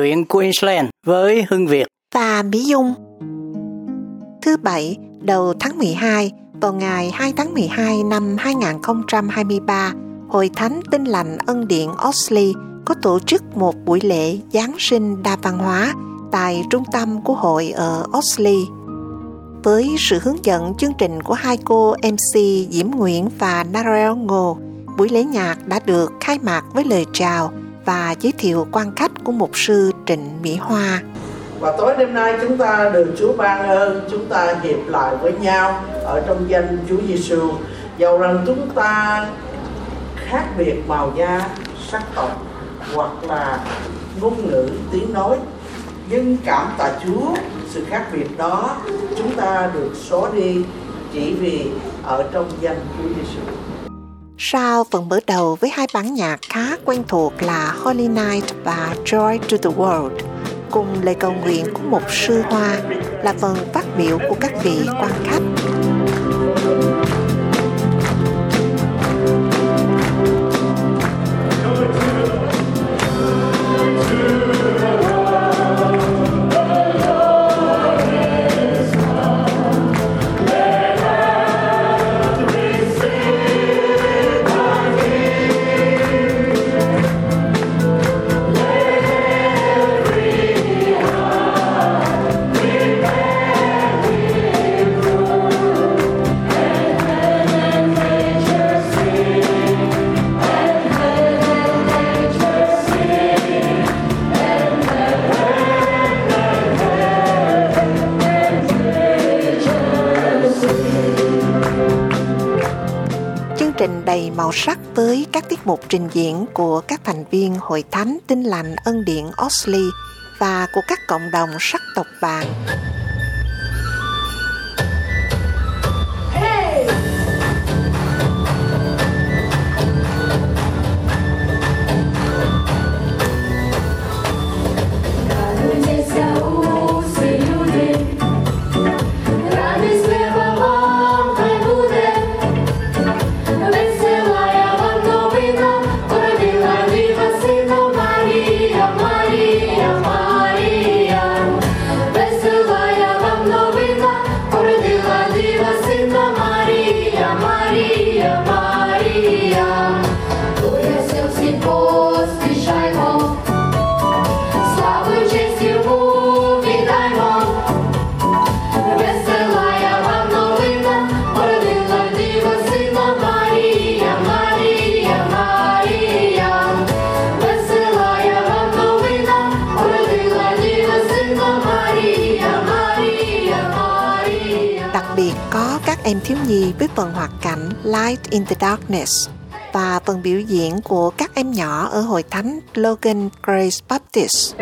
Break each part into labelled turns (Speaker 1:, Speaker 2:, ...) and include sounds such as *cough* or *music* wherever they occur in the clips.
Speaker 1: chuyện Queensland với Hưng Việt
Speaker 2: và Mỹ Dung. Thứ Bảy, đầu tháng 12, vào ngày 2 tháng 12 năm 2023, Hội Thánh Tinh Lành Ân Điện Oxley có tổ chức một buổi lễ Giáng sinh đa văn hóa tại trung tâm của hội ở Oxley. Với sự hướng dẫn chương trình của hai cô MC Diễm Nguyễn và Narelle Ngô, buổi lễ nhạc đã được khai mạc với lời chào và giới thiệu quan khách của mục sư Trịnh Mỹ Hoa.
Speaker 3: Và tối đêm nay chúng ta được Chúa ban ơn, chúng ta hiệp lại với nhau ở trong danh Chúa Giêsu. Dầu rằng chúng ta khác biệt màu da, sắc tộc hoặc là ngôn ngữ, tiếng nói, nhưng cảm tạ Chúa, sự khác biệt đó chúng ta được xóa đi chỉ vì ở trong danh Chúa Giêsu.
Speaker 2: Sau phần mở đầu với hai bản nhạc khá quen thuộc là Holy Night và Joy to the World, cùng lời cầu nguyện của một sư hoa là phần phát biểu của các vị quan khách. Chương trình đầy màu sắc với các tiết mục trình diễn của các thành viên Hội Thánh Tinh Lành Ân Điện osley và của các cộng đồng sắc tộc các em thiếu nhi với phần hoạt cảnh Light in the Darkness và phần biểu diễn của các em nhỏ ở hội thánh Logan Grace Baptist.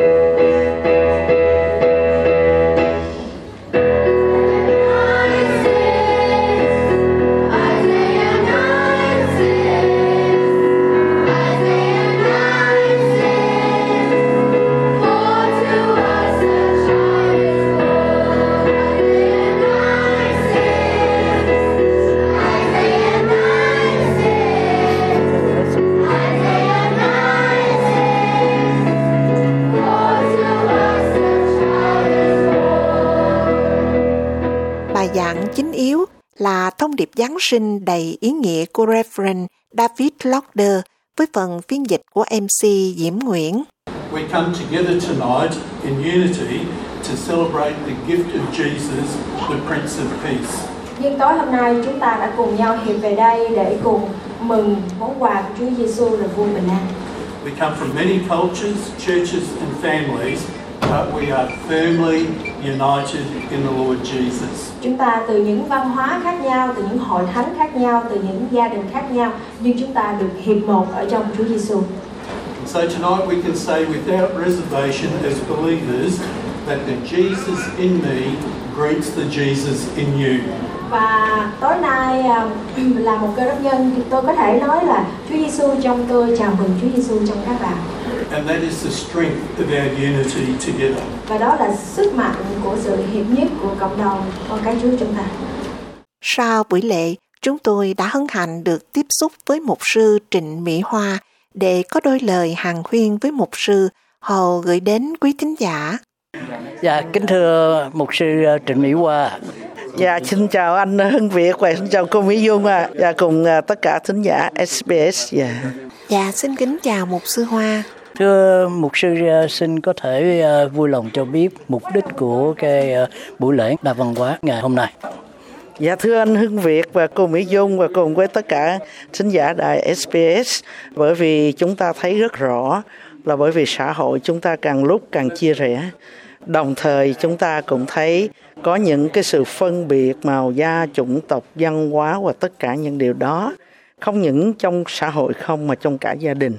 Speaker 2: Điệp Giáng sinh đầy ý nghĩa của Reverend David Lockder với phần phiên dịch của MC Diễm Nguyễn.
Speaker 4: We come together tonight in unity to celebrate the gift of Jesus, the Prince of Peace.
Speaker 5: Nhưng tối hôm nay chúng ta đã cùng nhau hiệp về đây để cùng mừng món quà của Chúa Giêsu là vua bình an.
Speaker 4: We come from many cultures, churches and families but we are firmly united in the Lord Jesus.
Speaker 5: Chúng ta từ những văn hóa khác nhau, từ những hội thánh khác nhau, từ những gia đình khác nhau, nhưng chúng ta được hiệp một ở trong Chúa Giêsu.
Speaker 4: So tonight we can say without reservation as believers that the Jesus in me greets the Jesus in you.
Speaker 5: Và tối nay *clears throat* là một cơ đốc nhân tôi có thể nói là Chúa Giêsu trong tôi chào mừng Chúa Giêsu trong các bạn.
Speaker 4: And that is the strength of our unity together.
Speaker 5: Và đó là sức mạnh của sự hiệp nhất của cộng đồng con cái Chúa chúng ta.
Speaker 2: Sau buổi lễ, chúng tôi đã hân hạnh được tiếp xúc với mục sư Trịnh Mỹ Hoa để có đôi lời hàng khuyên với mục sư Hầu gửi đến quý thính giả.
Speaker 1: Dạ, kính thưa mục sư ờ, Trịnh Mỹ Hoa.
Speaker 3: Dạ, xin chào anh Hưng Việt và xin chào cô Mỹ Dung à. Dạ, cùng ờ, tất cả thính giả SBS. Dạ.
Speaker 2: Dạ, xin kính chào mục sư Hoa.
Speaker 1: Thưa mục sư à, xin có thể à, vui lòng cho biết mục đích của cái à, buổi lễ đa văn hóa ngày hôm nay.
Speaker 3: Dạ thưa anh Hưng Việt và cô Mỹ Dung và cùng với tất cả thính giả đài SBS bởi vì chúng ta thấy rất rõ là bởi vì xã hội chúng ta càng lúc càng chia rẽ. Đồng thời, chúng ta cũng thấy có những cái sự phân biệt màu da, chủng tộc, văn hóa và tất cả những điều đó. Không những trong xã hội không, mà trong cả gia đình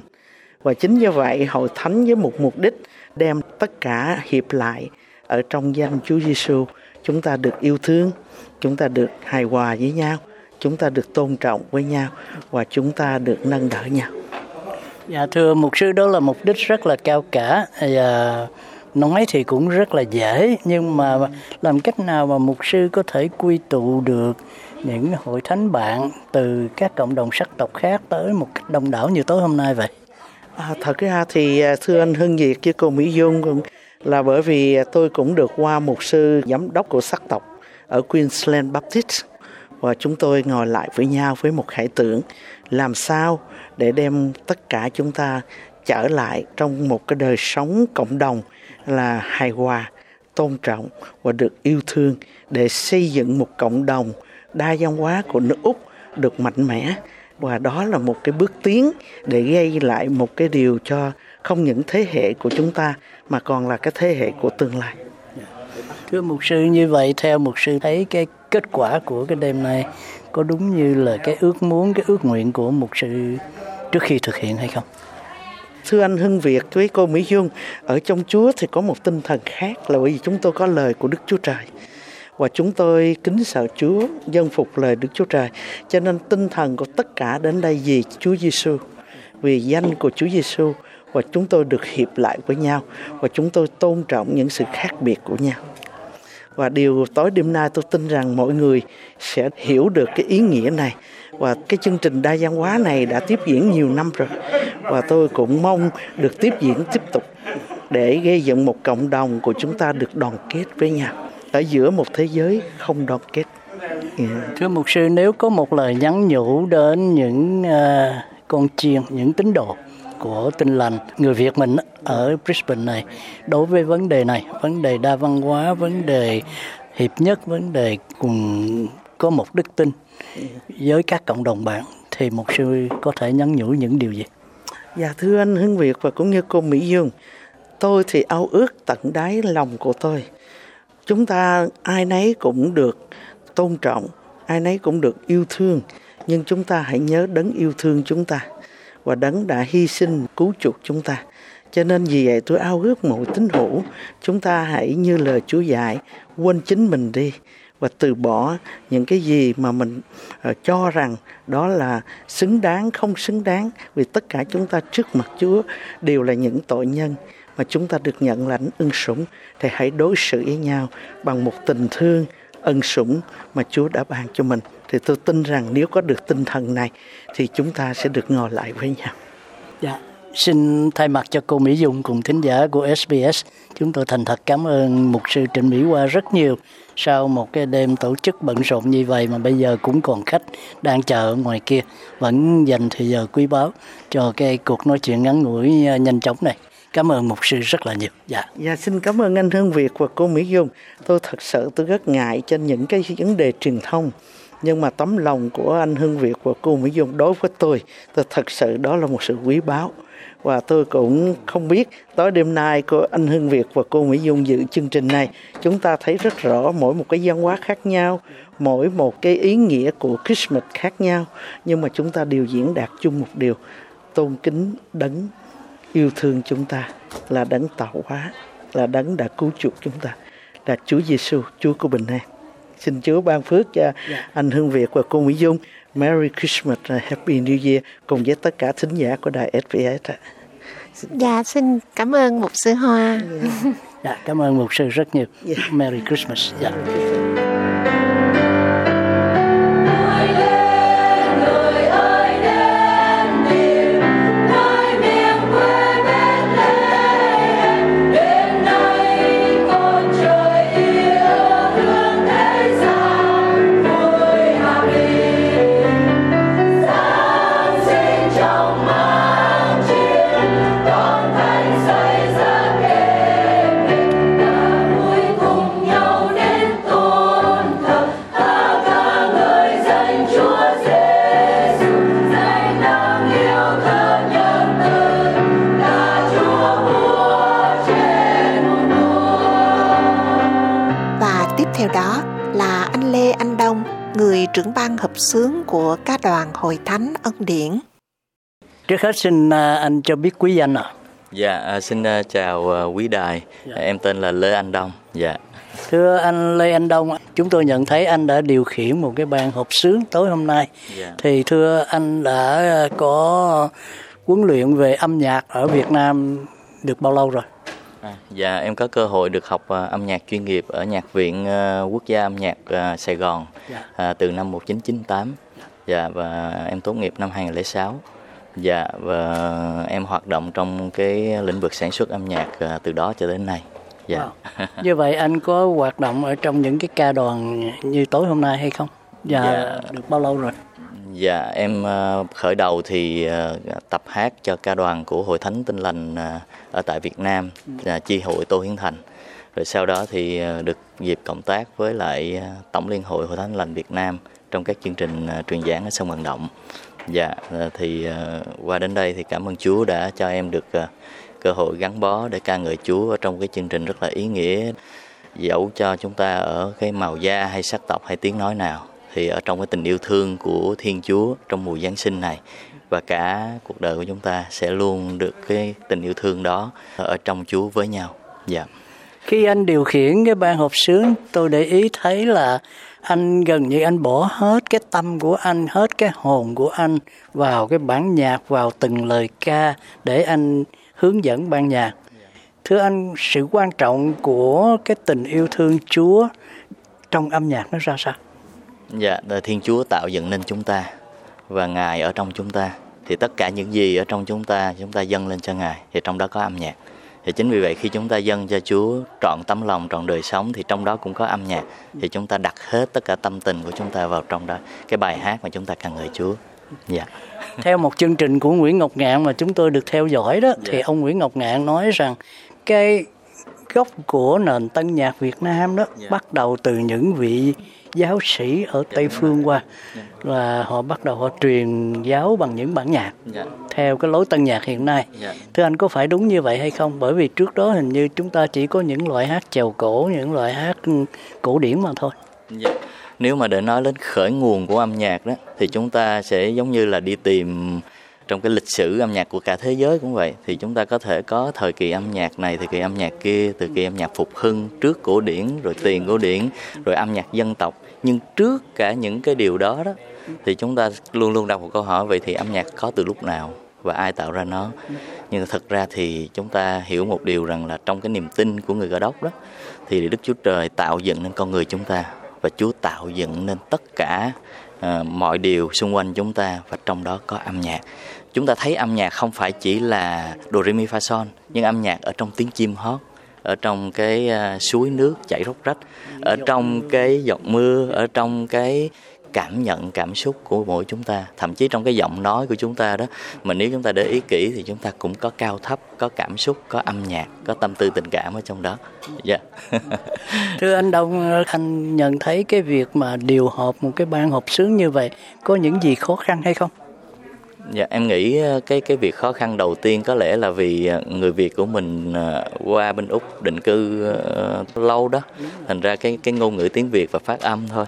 Speaker 3: và chính như vậy hội thánh với một mục đích đem tất cả hiệp lại ở trong danh Chúa Giêsu chúng ta được yêu thương, chúng ta được hài hòa với nhau, chúng ta được tôn trọng với nhau và chúng ta được nâng đỡ nhau.
Speaker 1: Dạ thưa mục sư, đó là mục đích rất là cao cả. Và nói thì cũng rất là dễ, nhưng mà làm cách nào mà mục sư có thể quy tụ được những hội thánh bạn từ các cộng đồng sắc tộc khác tới một cách đông đảo như tối hôm nay vậy?
Speaker 3: À, thật ra thì à, thưa anh Hưng Việt với cô Mỹ Dung là bởi vì à, tôi cũng được qua một sư giám đốc của sắc tộc ở Queensland Baptist. Và chúng tôi ngồi lại với nhau với một khải tưởng làm sao để đem tất cả chúng ta trở lại trong một cái đời sống cộng đồng là hài hòa tôn trọng và được yêu thương để xây dựng một cộng đồng đa văn hóa của nước úc được mạnh mẽ và đó là một cái bước tiến để gây lại một cái điều cho không những thế hệ của chúng ta mà còn là cái thế hệ của tương lai.
Speaker 1: Thưa mục sư như vậy theo mục sư thấy cái kết quả của cái đêm này có đúng như là cái ước muốn cái ước nguyện của mục sư trước khi thực hiện hay không?
Speaker 3: Thưa anh Hưng Việt với cô Mỹ Dung ở trong Chúa thì có một tinh thần khác là bởi vì chúng tôi có lời của Đức Chúa Trời và chúng tôi kính sợ Chúa, dân phục lời Đức Chúa Trời. Cho nên tinh thần của tất cả đến đây vì Chúa Giêsu vì danh của Chúa Giêsu và chúng tôi được hiệp lại với nhau. Và chúng tôi tôn trọng những sự khác biệt của nhau. Và điều tối đêm nay tôi tin rằng mọi người sẽ hiểu được cái ý nghĩa này. Và cái chương trình đa văn hóa này đã tiếp diễn nhiều năm rồi. Và tôi cũng mong được tiếp diễn tiếp tục để gây dựng một cộng đồng của chúng ta được đoàn kết với nhau ở giữa một thế giới không đoàn kết.
Speaker 1: Yeah. Thưa mục sư, nếu có một lời nhắn nhủ đến những uh, con chiên, những tín đồ của tinh lành người Việt mình ở Brisbane này đối với vấn đề này, vấn đề đa văn hóa, vấn đề hiệp nhất, vấn đề cùng có một đức tin với các cộng đồng bạn thì một sư có thể nhắn nhủ những điều gì?
Speaker 3: Dạ thưa anh Hưng Việt và cũng như cô Mỹ Dương, tôi thì ao ước tận đáy lòng của tôi. Chúng ta ai nấy cũng được tôn trọng, ai nấy cũng được yêu thương, nhưng chúng ta hãy nhớ đấng yêu thương chúng ta và đấng đã hy sinh cứu chuộc chúng ta. Cho nên vì vậy tôi ao ước mọi tín hữu chúng ta hãy như lời Chúa dạy quên chính mình đi và từ bỏ những cái gì mà mình uh, cho rằng đó là xứng đáng không xứng đáng vì tất cả chúng ta trước mặt Chúa đều là những tội nhân mà chúng ta được nhận lãnh ân sủng thì hãy đối xử với nhau bằng một tình thương ân sủng mà Chúa đã ban cho mình thì tôi tin rằng nếu có được tinh thần này thì chúng ta sẽ được ngồi lại với nhau.
Speaker 1: Dạ, xin thay mặt cho cô Mỹ Dung cùng thính giả của SBS, chúng tôi thành thật cảm ơn mục sư Trịnh Mỹ Hoa rất nhiều sau một cái đêm tổ chức bận rộn như vậy mà bây giờ cũng còn khách đang chờ ở ngoài kia vẫn dành thời giờ quý báu cho cái cuộc nói chuyện ngắn ngủi nhanh chóng này. Cảm ơn mục sư rất là nhiều. Dạ.
Speaker 3: Dạ xin cảm ơn anh Hương Việt và cô Mỹ Dung. Tôi thật sự tôi rất ngại trên những cái vấn đề truyền thông, nhưng mà tấm lòng của anh Hương Việt và cô Mỹ Dung đối với tôi tôi thật sự đó là một sự quý báu và tôi cũng không biết tối đêm nay của anh Hưng Việt và cô Mỹ Dung dự chương trình này, chúng ta thấy rất rõ mỗi một cái văn hóa khác nhau, mỗi một cái ý nghĩa của Christmas khác nhau, nhưng mà chúng ta đều diễn đạt chung một điều, tôn kính đấng yêu thương chúng ta là đấng tạo hóa là đấng đã cứu chuộc chúng ta là Chúa Giêsu Chúa của bình an xin Chúa ban phước cho yeah. Dạ. anh Hưng Việt và cô Mỹ Dung Merry Christmas and Happy New Year cùng với tất cả thính giả của đài SBS.
Speaker 2: Dạ, xin cảm ơn mục sư Hoa. Yeah.
Speaker 1: dạ, cảm ơn mục sư rất nhiều. Yeah. Dạ. Merry Christmas. Dạ. Merry
Speaker 2: trưởng ban hợp xướng của ca đoàn Hội Thánh Ân Điển.
Speaker 1: Trước hết xin à, anh cho biết quý danh ạ. À.
Speaker 6: Dạ, à, xin à, chào quý đài. Dạ. Em tên là Lê Anh Đông. Dạ.
Speaker 1: Thưa anh Lê Anh Đông, chúng tôi nhận thấy anh đã điều khiển một cái ban họp sướng tối hôm nay. Yeah. Thì thưa anh đã có huấn luyện về âm nhạc ở Việt Nam được bao lâu rồi?
Speaker 6: À, dạ em có cơ hội được học uh, âm nhạc chuyên nghiệp ở Nhạc viện uh, Quốc gia âm nhạc uh, Sài Gòn uh, từ năm 1998. Dạ và em tốt nghiệp năm 2006. Dạ và em hoạt động trong cái lĩnh vực sản xuất âm nhạc uh, từ đó cho đến nay. Dạ.
Speaker 1: Wow. Như vậy anh có hoạt động ở trong những cái ca đoàn như tối hôm nay hay không? Dạ, dạ. được bao lâu rồi?
Speaker 6: Dạ em uh, khởi đầu thì uh, tập hát cho ca đoàn của Hội Thánh Tinh Lành uh, ở tại Việt Nam, uh, chi hội Tô Hiến Thành. Rồi sau đó thì được dịp cộng tác với lại Tổng Liên hội Hội Thánh Lành Việt Nam trong các chương trình truyền giảng ở sân vận động. Dạ thì qua đến đây thì cảm ơn Chúa đã cho em được cơ hội gắn bó để ca ngợi Chúa ở trong cái chương trình rất là ý nghĩa dẫu cho chúng ta ở cái màu da hay sắc tộc hay tiếng nói nào thì ở trong cái tình yêu thương của Thiên Chúa trong mùa Giáng sinh này và cả cuộc đời của chúng ta sẽ luôn được cái tình yêu thương đó ở trong Chúa với nhau. Dạ.
Speaker 1: Khi anh điều khiển cái ban hộp sướng, tôi để ý thấy là anh gần như anh bỏ hết cái tâm của anh, hết cái hồn của anh vào cái bản nhạc, vào từng lời ca để anh hướng dẫn ban nhạc. Thưa anh, sự quan trọng của cái tình yêu thương Chúa trong âm nhạc nó ra sao?
Speaker 6: Dạ, Thiên Chúa tạo dựng nên chúng ta và Ngài ở trong chúng ta. Thì tất cả những gì ở trong chúng ta, chúng ta dâng lên cho Ngài, thì trong đó có âm nhạc. Thì chính vì vậy khi chúng ta dâng cho Chúa trọn tấm lòng, trọn đời sống thì trong đó cũng có âm nhạc. Thì chúng ta đặt hết tất cả tâm tình của chúng ta vào trong đó. Cái bài hát mà chúng ta cần người Chúa. Dạ. *laughs*
Speaker 1: Theo một chương trình của Nguyễn Ngọc Ngạn mà chúng tôi được theo dõi đó, thì dạ. ông Nguyễn Ngọc Ngạn nói rằng cái gốc của nền tân nhạc Việt Nam đó yeah. bắt đầu từ những vị giáo sĩ ở Tây Phương qua. Là họ bắt đầu họ truyền giáo bằng những bản nhạc. Theo cái lối tân nhạc hiện nay. Thưa anh có phải đúng như vậy hay không? Bởi vì trước đó hình như chúng ta chỉ có những loại hát chèo cổ, những loại hát cổ điển mà thôi.
Speaker 6: Nếu mà để nói đến khởi nguồn của âm nhạc đó thì chúng ta sẽ giống như là đi tìm trong cái lịch sử âm nhạc của cả thế giới cũng vậy thì chúng ta có thể có thời kỳ âm nhạc này thời kỳ âm nhạc kia thời kỳ âm nhạc phục hưng trước cổ điển rồi tiền cổ điển rồi âm nhạc dân tộc. Nhưng trước cả những cái điều đó đó thì chúng ta luôn luôn đặt một câu hỏi vậy thì âm nhạc có từ lúc nào và ai tạo ra nó? Nhưng thật ra thì chúng ta hiểu một điều rằng là trong cái niềm tin của người cơ đốc đó thì đức chúa trời tạo dựng nên con người chúng ta và chúa tạo dựng nên tất cả uh, mọi điều xung quanh chúng ta và trong đó có âm nhạc chúng ta thấy âm nhạc không phải chỉ là đồ re mi fa son nhưng âm nhạc ở trong tiếng chim hót ở trong cái uh, suối nước chảy róc rách ở trong cái giọt mưa ở trong cái cảm nhận cảm xúc của mỗi chúng ta. Thậm chí trong cái giọng nói của chúng ta đó mà nếu chúng ta để ý kỹ thì chúng ta cũng có cao thấp có cảm xúc có âm nhạc có tâm tư tình cảm ở trong đó. Dạ. Yeah. *laughs*
Speaker 1: thưa anh đông anh nhận thấy cái việc mà điều họp một cái ban họp sướng như vậy có những gì khó khăn hay không?
Speaker 6: Dạ em nghĩ ờ, cái cái việc khó khăn đầu tiên có lẽ là vì ờ, người Việt của mình ờ, qua bên Úc định cư lâu đó. Thành ra cái cái ngôn ngữ tiếng Việt và phát âm thôi.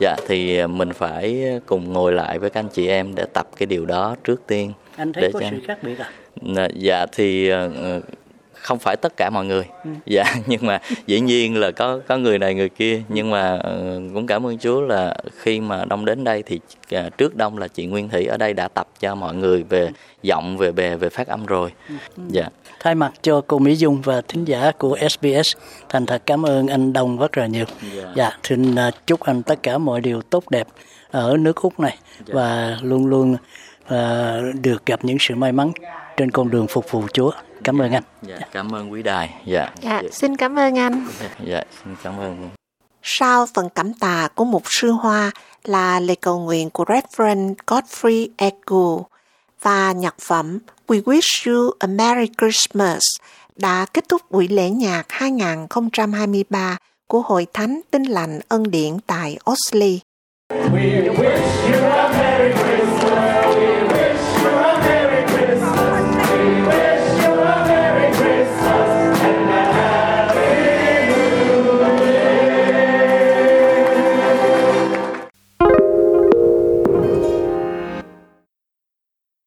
Speaker 6: Dạ thì mình phải cùng ngồi lại với các anh chị em để tập cái điều đó trước tiên.
Speaker 1: Anh thấy để có cho... sự khác biệt à?
Speaker 6: Dạ thì không phải tất cả mọi người. Ừ. *laughs* dạ nhưng mà dĩ nhiên là có có người này người kia. Nhưng mà ờ, cũng cảm ơn Chúa là khi mà đông đến đây thì ờ, trước đông là chị Nguyên Thị ở đây đã tập cho mọi người về giọng về bè về phát âm rồi. Ừ. dạ.
Speaker 1: Thay mặt cho cô Mỹ Dung và thính giả của SBS thành thật cảm ơn anh Đông rất là nhiều. Dạ, dạ xin ờ, chúc anh tất cả mọi điều tốt đẹp ở nước Úc này dạ. và luôn luôn uh, được gặp những sự may mắn trên con đường phục vụ Chúa cảm ơn anh.
Speaker 6: Dạ, cảm ơn quý đài. Dạ.
Speaker 2: dạ xin cảm ơn anh.
Speaker 6: Dạ xin cảm ơn.
Speaker 2: Sau phần cảm tạ của một sư hoa là lời cầu nguyện của Reverend Godfrey Egu và nhạc phẩm We Wish You a Merry Christmas đã kết thúc buổi lễ nhạc 2023 của Hội Thánh Tinh Lành Ân Điển tại Osley. We wish you a